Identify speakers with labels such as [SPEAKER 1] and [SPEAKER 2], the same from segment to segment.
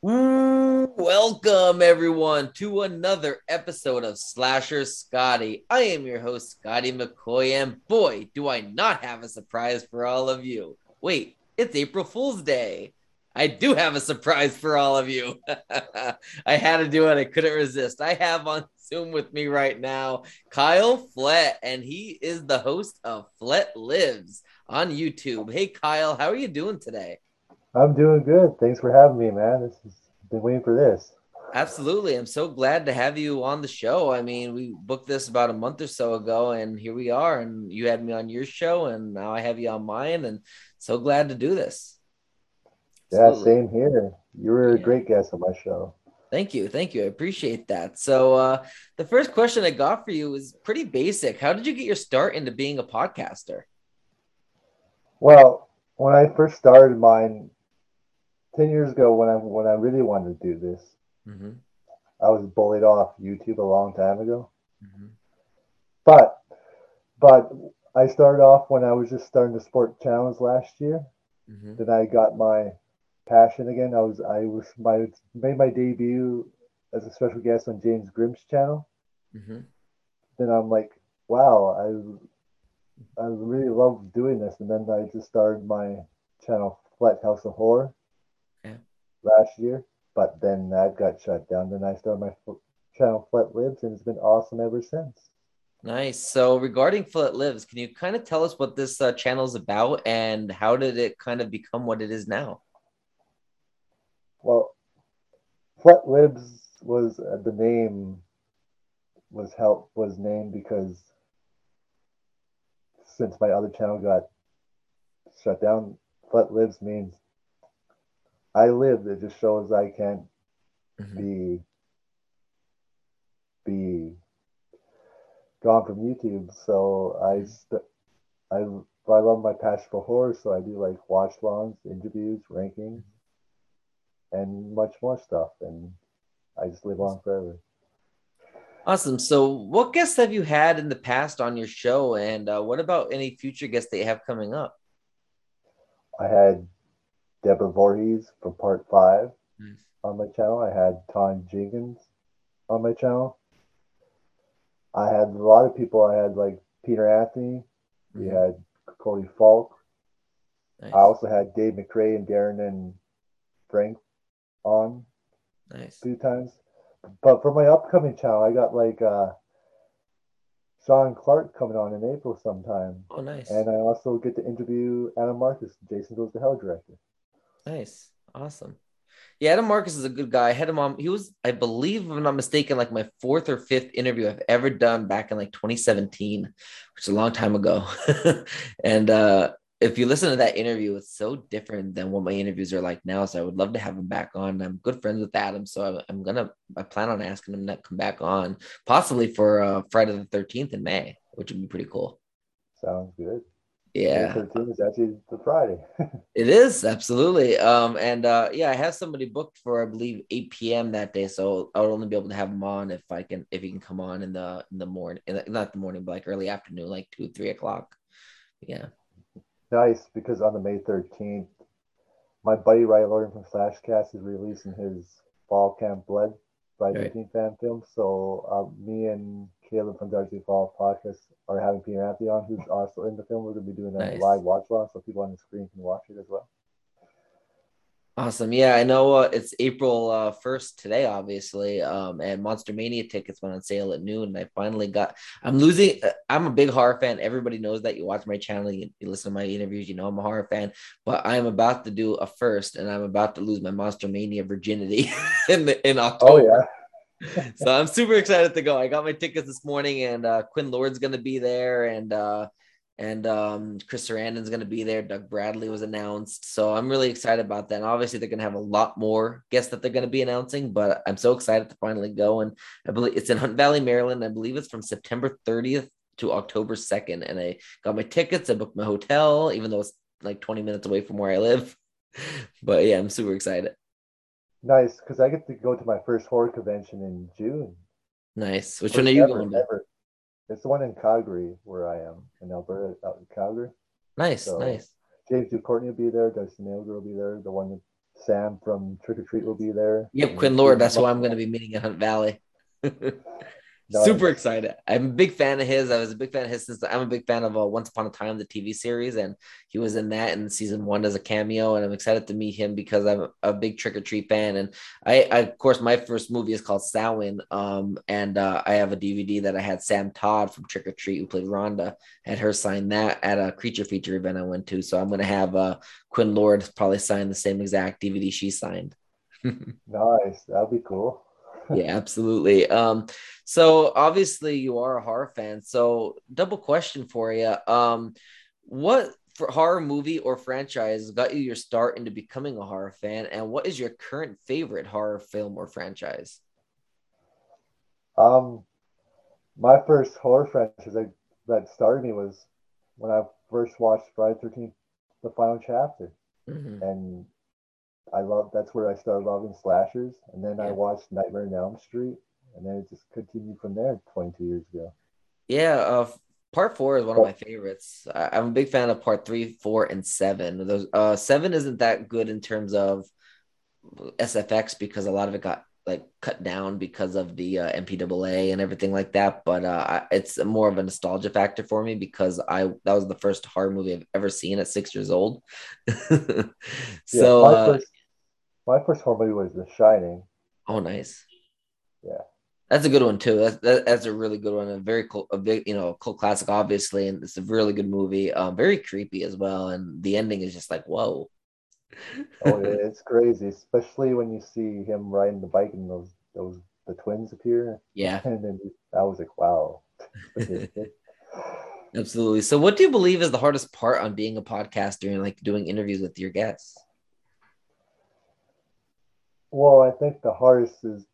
[SPEAKER 1] Welcome everyone to another episode of Slasher Scotty. I am your host, Scotty McCoy, and boy, do I not have a surprise for all of you. Wait, it's April Fool's Day. I do have a surprise for all of you. I had to do it, I couldn't resist. I have on Zoom with me right now Kyle Flett, and he is the host of Flett Lives on YouTube. Hey, Kyle, how are you doing today?
[SPEAKER 2] I'm doing good. Thanks for having me, man. This has been waiting for this.
[SPEAKER 1] Absolutely. I'm so glad to have you on the show. I mean, we booked this about a month or so ago, and here we are. And you had me on your show, and now I have you on mine, and so glad to do this.
[SPEAKER 2] Absolutely. Yeah, same here. You were a great guest on my show.
[SPEAKER 1] Thank you. Thank you. I appreciate that. So, uh, the first question I got for you is pretty basic. How did you get your start into being a podcaster?
[SPEAKER 2] Well, when I first started mine, 10 years ago when I when I really wanted to do this, mm-hmm. I was bullied off YouTube a long time ago. Mm-hmm. But but I started off when I was just starting to sport challenge last year. Mm-hmm. Then I got my passion again. I was I was my made my debut as a special guest on James Grimm's channel. Mm-hmm. Then I'm like, wow, I I really love doing this. And then I just started my channel Flett House of Horror last year, but then that got shut down. Then I started my channel Flett Lives, and it's been awesome ever since.
[SPEAKER 1] Nice. So regarding Flett Lives, can you kind of tell us what this uh, channel is about and how did it kind of become what it is now?
[SPEAKER 2] Well, Flett Lives was uh, the name was help was named because since my other channel got shut down, Flett Lives means I lived. It just shows I can't mm-hmm. be be gone from YouTube. So I st- I I love my passion for horror, so I do like watch longs, interviews, rankings, and much more stuff. And I just live on forever.
[SPEAKER 1] Awesome. So, what guests have you had in the past on your show, and uh, what about any future guests that you have coming up?
[SPEAKER 2] I had Deborah Voorhees from Part Five nice. on my channel. I had Tom Jenkins on my channel. I had a lot of people. I had like Peter Anthony. Mm-hmm. We had Cody Falk. Nice. I also had Dave McRae and Darren and Frank on
[SPEAKER 1] nice.
[SPEAKER 2] a few times. But for my upcoming channel, I got like uh, Sean Clark coming on in April sometime.
[SPEAKER 1] Oh, nice.
[SPEAKER 2] And I also get to interview Adam Marcus, Jason Goes to Hell director.
[SPEAKER 1] Nice. Awesome. Yeah, Adam Marcus is a good guy. I had him on. He was, I believe, if I'm not mistaken, like my fourth or fifth interview I've ever done back in like 2017, which is a long time ago. and uh, if you listen to that interview, it's so different than what my interviews are like now. So I would love to have him back on. I'm good friends with Adam, so I, I'm gonna. I plan on asking him to come back on, possibly for uh, Friday the 13th in May, which would be pretty cool.
[SPEAKER 2] Sounds good.
[SPEAKER 1] Yeah.
[SPEAKER 2] 13 is actually the Friday.
[SPEAKER 1] it is absolutely. Um, and uh, yeah, I have somebody booked for I believe 8 p.m. that day, so I would only be able to have him on if I can if he can come on in the in the morning, not the morning, but like early afternoon, like two three o'clock. Yeah.
[SPEAKER 2] Nice, because on the May 13th, my buddy Ryan Lorgan from Flashcast is releasing his Fall Camp Blood by right. 13th fan film. So uh, me and Caleb from Darcy Fall podcast are having Peter Anthony on, who's also in the film. We're going to be doing a nice. live watch along so people on the screen can watch it as well.
[SPEAKER 1] Awesome. Yeah, I know uh, it's April uh, 1st today, obviously. Um, and Monster Mania tickets went on sale at noon. And I finally got, I'm losing, uh, I'm a big horror fan. Everybody knows that. You watch my channel, you, you listen to my interviews, you know I'm a horror fan. But I'm about to do a first and I'm about to lose my Monster Mania virginity in, the, in October. Oh, yeah so I'm super excited to go. I got my tickets this morning, and uh, Quinn Lord's going to be there, and uh, and um, Chris Sarandon's going to be there. Doug Bradley was announced, so I'm really excited about that. And obviously, they're going to have a lot more guests that they're going to be announcing, but I'm so excited to finally go. And I believe it's in Hunt Valley, Maryland. I believe it's from September 30th to October 2nd, and I got my tickets. I booked my hotel, even though it's like 20 minutes away from where I live. But yeah, I'm super excited.
[SPEAKER 2] Nice, because I get to go to my first horror convention in June.
[SPEAKER 1] Nice. Which first one are you ever, going to?
[SPEAKER 2] Ever. It's the one in Calgary where I am in Alberta, out in Calgary.
[SPEAKER 1] Nice, so nice.
[SPEAKER 2] James Ducournau will be there. Darcy Nailger will be there. The one Sam from Trick or Treat will be there.
[SPEAKER 1] Yep, Quinn Lord. That's who I'm going to be meeting in Hunt Valley. Super excited. I'm a big fan of his. I was a big fan of his since I'm a big fan of uh, Once Upon a Time, the TV series, and he was in that in season one as a cameo. And I'm excited to meet him because I'm a big Trick or Treat fan. And I, I of course, my first movie is called Samhain, um, and uh, I have a DVD that I had Samm Todd from Trick or Treat, who played Rhonda, had her sign that at a creature feature event I went to. So I'm gonna have uh, Quinn Lord probably sign the same exact DVD she signed.
[SPEAKER 2] nice, that'd be cool
[SPEAKER 1] yeah, absolutely. Um, so obviously you are a horror fan. So double question for you. Um, what for horror movie or franchise got you your start into becoming a horror fan, and what is your current favorite horror film or franchise?
[SPEAKER 2] Um, my first horror franchise that, that started me was when I first watched Friday Thirteenth, the final chapter, mm-hmm. and I love that's where I started loving slashers, and then yeah. I watched Nightmare on Elm Street, and then it just continued from there 22 years ago.
[SPEAKER 1] Yeah, uh, part four is one of my favorites. I, am a big fan of part three, four, and seven. Those uh, seven isn't that good in terms of SFX because a lot of it got like cut down because of the uh, MPAA and everything like that. But uh, it's more of a nostalgia factor for me because I that was the first horror movie I've ever seen at six years old. so
[SPEAKER 2] yeah, my, uh, first, my first horror movie was The Shining.
[SPEAKER 1] Oh, nice.
[SPEAKER 2] Yeah.
[SPEAKER 1] That's a good one too. That's that, that's a really good one. A very cool, a big, you know, cult classic, obviously, and it's a really good movie. Um, very creepy as well, and the ending is just like whoa.
[SPEAKER 2] oh yeah, it's crazy, especially when you see him riding the bike and those those the twins appear.
[SPEAKER 1] Yeah,
[SPEAKER 2] and then I was like, wow.
[SPEAKER 1] Absolutely. So, what do you believe is the hardest part on being a podcaster and like doing interviews with your guests?
[SPEAKER 2] Well, I think the hardest is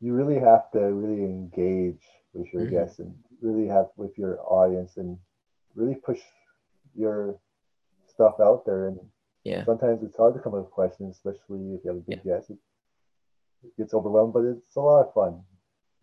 [SPEAKER 2] you really have to really engage with your mm-hmm. guests and really have with your audience and really push your stuff out there. And
[SPEAKER 1] yeah,
[SPEAKER 2] sometimes it's hard to come up with questions, especially if you have a big yeah. guest. It, it gets overwhelmed, but it's a lot of fun.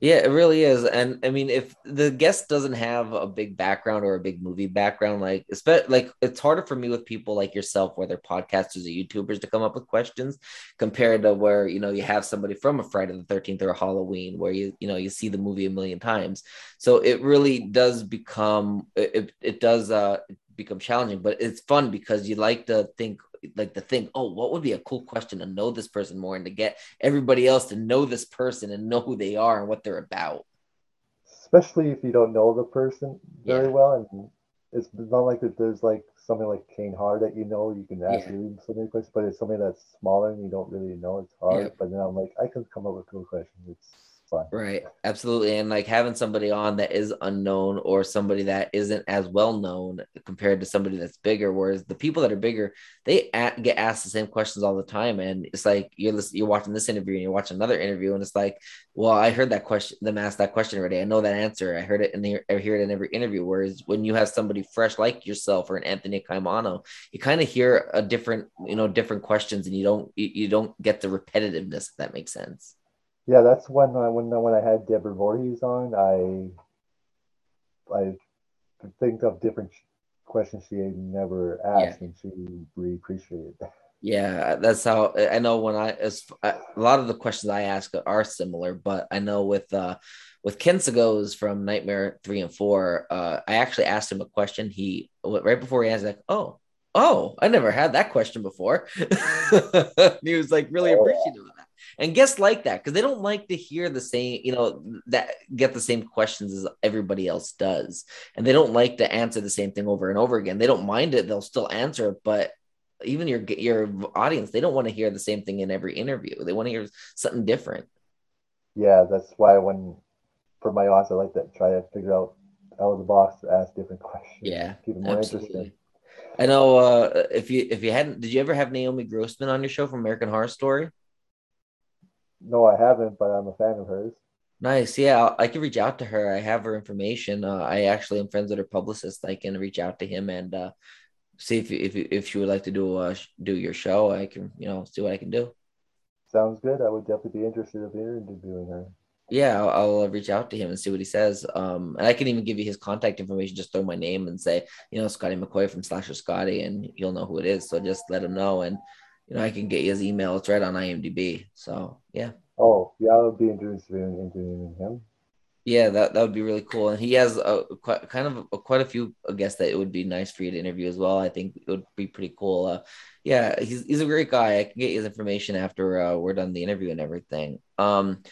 [SPEAKER 1] Yeah, it really is. And I mean, if the guest doesn't have a big background or a big movie background, like like it's harder for me with people like yourself, whether podcasters or YouTubers, to come up with questions compared to where you know you have somebody from a Friday the Thirteenth or a Halloween, where you you know you see the movie a million times. So it really does become it it does uh become challenging, but it's fun because you like to think like to think, oh, what would be a cool question to know this person more and to get everybody else to know this person and know who they are and what they're about.
[SPEAKER 2] Especially if you don't know the person very yeah. well, and it's not like that. There's like something like Kane Hodder that you know you can ask yeah. so many questions, but it's something that's smaller and you don't really know. It's hard. Yeah. But then I'm like, I can come up with cool questions. It's fun.
[SPEAKER 1] Right. Absolutely. And like having somebody on that is unknown or somebody that isn't as well known compared to somebody that's bigger. Whereas the people that are bigger, they get asked the same questions all the time. And it's like you're you're watching this interview and you're watching another interview, and it's like, well, I heard that question, them ask that question already. I know that answer. I heard it in the, I hear it in every interview. Whereas when you have somebody fresh like yourself or an Anthony Caimano, you kind of hear a different, you know, different questions, and you don't you, you don't get the repetitiveness. If that makes sense.
[SPEAKER 2] Yeah, that's when I, when when I had Deborah Voorhees on. I I think of different questions she had never asked, yeah. and she really appreciated that.
[SPEAKER 1] Yeah, that's how I know when I as a lot of the questions I ask are similar, but I know with uh with Ken Sagoes from Nightmare three and four, uh, I actually asked him a question. He right before he answered, like, "Oh, oh, I never had that question before." he was like really oh, appreciative and guests like that because they don't like to hear the same you know that get the same questions as everybody else does. And they don't like to answer the same thing over and over again. They don't mind it they'll still answer it but even your your audience they don't want to hear the same thing in every interview. They want to hear something different.
[SPEAKER 2] Yeah that's why when for my audience i like to try to figure out out of the box to ask different questions.
[SPEAKER 1] Yeah keep it more absolutely. interesting. I know uh, if you if you hadn't, did you ever have Naomi Grossman on your show from American Horror Story?
[SPEAKER 2] No, I haven't, but I'm a fan of hers.
[SPEAKER 1] Nice. Yeah, I can reach out to her. I have her information. Uh, I actually am friends with her publicist. I can reach out to him and uh, see if if if she would like to do uh do your show. I can you know see what I can do.
[SPEAKER 2] Sounds good. I would definitely be interested in interviewing her.
[SPEAKER 1] Yeah, I'll, I'll, reach out to him and see what he says. Um, and I can even give you his contact information. Just throw my name and say, you know, Scotty McCoy from Slasher Scotty, and you'll know who it is. So just let him know. And you know, I can get his email. It's right on IMDb. So yeah.
[SPEAKER 2] Oh yeah, I would be interested in interviewing him.
[SPEAKER 1] Yeah, that, that would be really cool. And he has a, quite kind of a, quite a few guests that it would be nice for you to interview as well. I think it would be pretty cool. Uh, yeah, he's he's a great guy. I can get his information after uh, we're done the interview and everything. Um,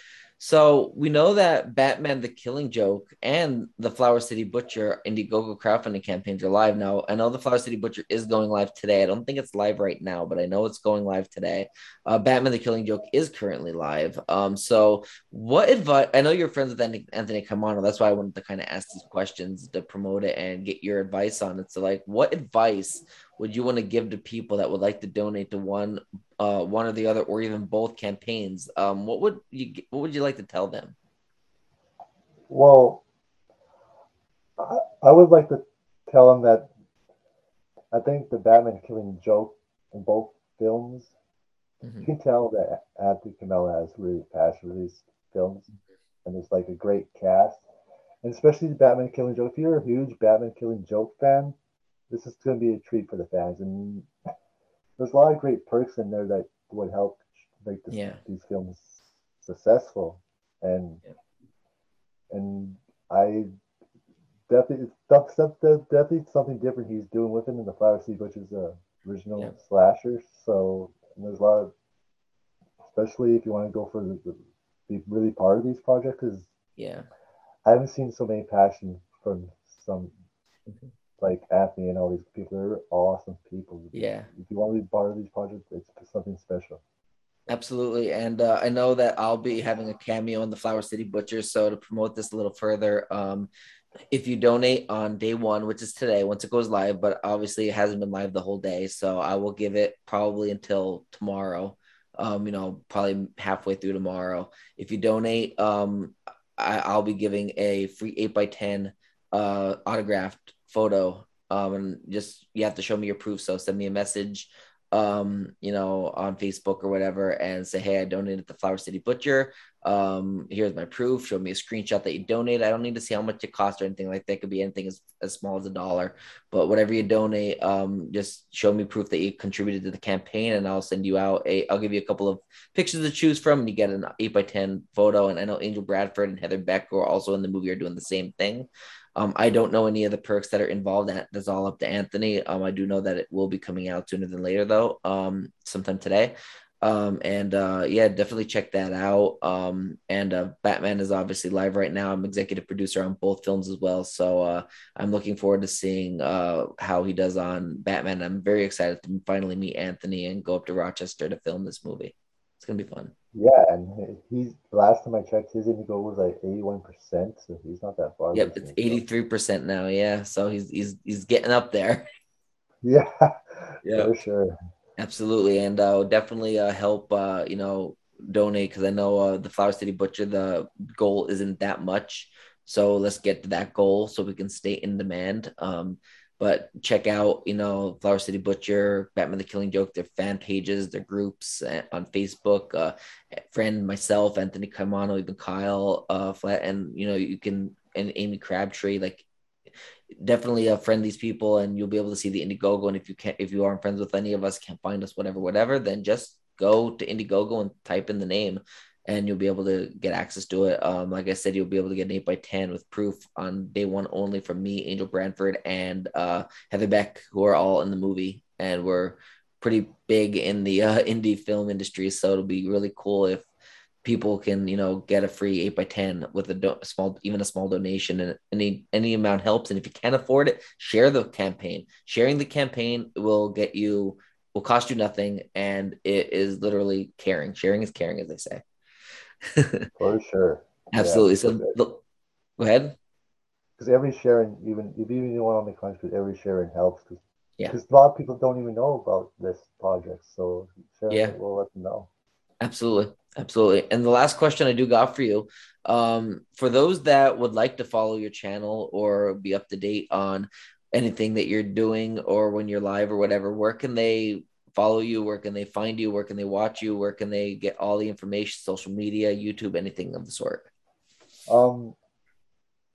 [SPEAKER 1] so we know that Batman: The Killing Joke and the Flower City Butcher Indiegogo crowdfunding campaigns are live now. I know the Flower City Butcher is going live today. I don't think it's live right now, but I know it's going live today. Uh, Batman: The Killing Joke is currently live. Um, so what advice? I know you're friends with Anthony Caimano. That's why I wanted to kind of ask these questions to promote it and get your advice on it. So, like, what advice would you want to give to people that would like to donate to one uh, one or the other or even both campaigns um, what would you what would you like to tell them?
[SPEAKER 2] Well I, I would like to tell them that i think the batman killing joke in both films mm-hmm. you can tell that anthony Caimano has really passion for these films and it's like a great cast. And especially the batman killing joke. If you're a huge batman killing joke fan this is going to be a treat for the fans, and there's a lot of great perks in there that would help make this, yeah. these films successful, and yeah. and I definitely definitely something different he's doing with him in the Flower City, which is a original yeah. slasher. So there's a lot of, especially if you want to go for the, the be really part of these projects, because
[SPEAKER 1] yeah,
[SPEAKER 2] I haven't seen so many passion from some mm-hmm like Anthony and all these people. They're awesome people.
[SPEAKER 1] Yeah.
[SPEAKER 2] If you want to be part of these projects, it's something special.
[SPEAKER 1] Absolutely. And uh, I know that I'll be having a cameo in the Flower City Butchers. So to promote this a little further, um, if you donate on day one, which is today, once it goes live, but obviously it hasn't been live the whole day. So I will give it probably until tomorrow. Um, you know, probably halfway through tomorrow. If you donate, um, I, will be giving a free eight by ten uh, autographed photo um, and just you have to show me your proof. So send me a message, um, you know, on Facebook or whatever, and say, hey, I donated to Flower City Butcher. Um, here's my proof. Show me a screenshot that you donate. I don't need to see how much it costs or anything like that. Could be anything as, as small as a dollar, but whatever you donate, um, just show me proof that you contributed to the campaign, and I'll send you out a. I'll give you a couple of pictures to choose from, and you get an eight by ten photo. And I know Angel Bradford and Heather Beck, are also in the movie, are doing the same thing. Um, I don't know any of the perks that are involved. That that's all up to Anthony. Um, I do know that it will be coming out sooner than later, though. Um, sometime today. Um, and uh, yeah, definitely check that out. Um, and uh, Batman is obviously live right now. I'm executive producer on both films as well, so uh, I'm looking forward to seeing uh, how he does on Batman. I'm very excited to finally meet Anthony and go up to Rochester to film this movie. It's gonna be fun.
[SPEAKER 2] Yeah, and he's last time I checked, his Indigo was like eighty-one percent, so he's not that far.
[SPEAKER 1] Yep, it's eighty-three percent now. Yeah, so he's he's he's getting up there.
[SPEAKER 2] Yeah, yeah, for sure.
[SPEAKER 1] Absolutely, and uh, definitely uh, help. Uh, you know, donate because I know uh, the Flower City Butcher. The goal isn't that much, so let's get to that goal so we can stay in demand. Um, but check out, you know, Flower City Butcher, Batman the Killing Joke, their fan pages, their groups uh, on Facebook. Uh, friend myself, Anthony Caimano, even Kyle Flett, and you know, you can and Amy Crabtree, like definitely uh, friend these people, and you'll be able to see the Indiegogo. And if you can't, if you aren't friends with any of us, can't find us, whatever, whatever, then just go to Indiegogo and type in the name and you'll be able to get access to it. Um, like I said, you'll be able to get an 8 by 10 with proof on day one only from me, Angel Bradford, and uh, Heather Beck, who are all in the movie. And we're pretty big in the uh, indie film industry. So it'll be really cool if people can, you know, get a free 8 by 10 with a do- small, even a small donation. And any, any amount helps. And if you can't afford it, share the campaign. Sharing the campaign will get you, will cost you nothing. And it is literally caring. Sharing is caring, as they say.
[SPEAKER 2] For sure.
[SPEAKER 1] Absolutely. Yeah, so go ahead.
[SPEAKER 2] Because every sharing, even if even you want to make contribute, every sharing helps. Cause, yeah. Because a lot of people don't even know about this project, so yeah, we'll let them know.
[SPEAKER 1] Absolutely, absolutely. And the last question I do got for you, um, for those that would like to follow your channel or be up to date on anything that you're doing or when you're live or whatever, where can they follow you? Where can they find you? Where can they watch you? Where can they get all the information, social media, YouTube, anything of the sort?
[SPEAKER 2] Um,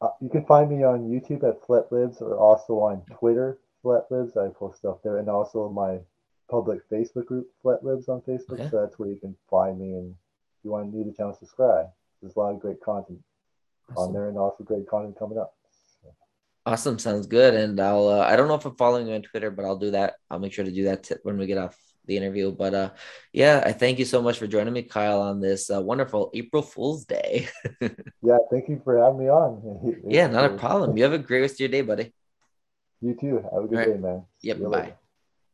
[SPEAKER 2] uh, you can find me on YouTube at Flett Lives or also on Twitter, Flett Lives. I post stuff there, and also my public Facebook group, Flett Lives on Facebook. Okay. So that's where you can find me. And if you want to need a chance to subscribe, there's a lot of great content awesome. on there and also great content coming up.
[SPEAKER 1] Awesome. Sounds good. And I'll, uh, I don't know if I'm following you on Twitter, but I'll do that. I'll make sure to do that t- when we get off the interview. But uh, yeah, I thank you so much for joining me, Kyle, on this uh, wonderful April Fool's Day.
[SPEAKER 2] yeah. Thank you for having me on.
[SPEAKER 1] yeah, not a problem. You have a great rest of your day, buddy.
[SPEAKER 2] You too. Have a good right. day, man.
[SPEAKER 1] Yep. Bye.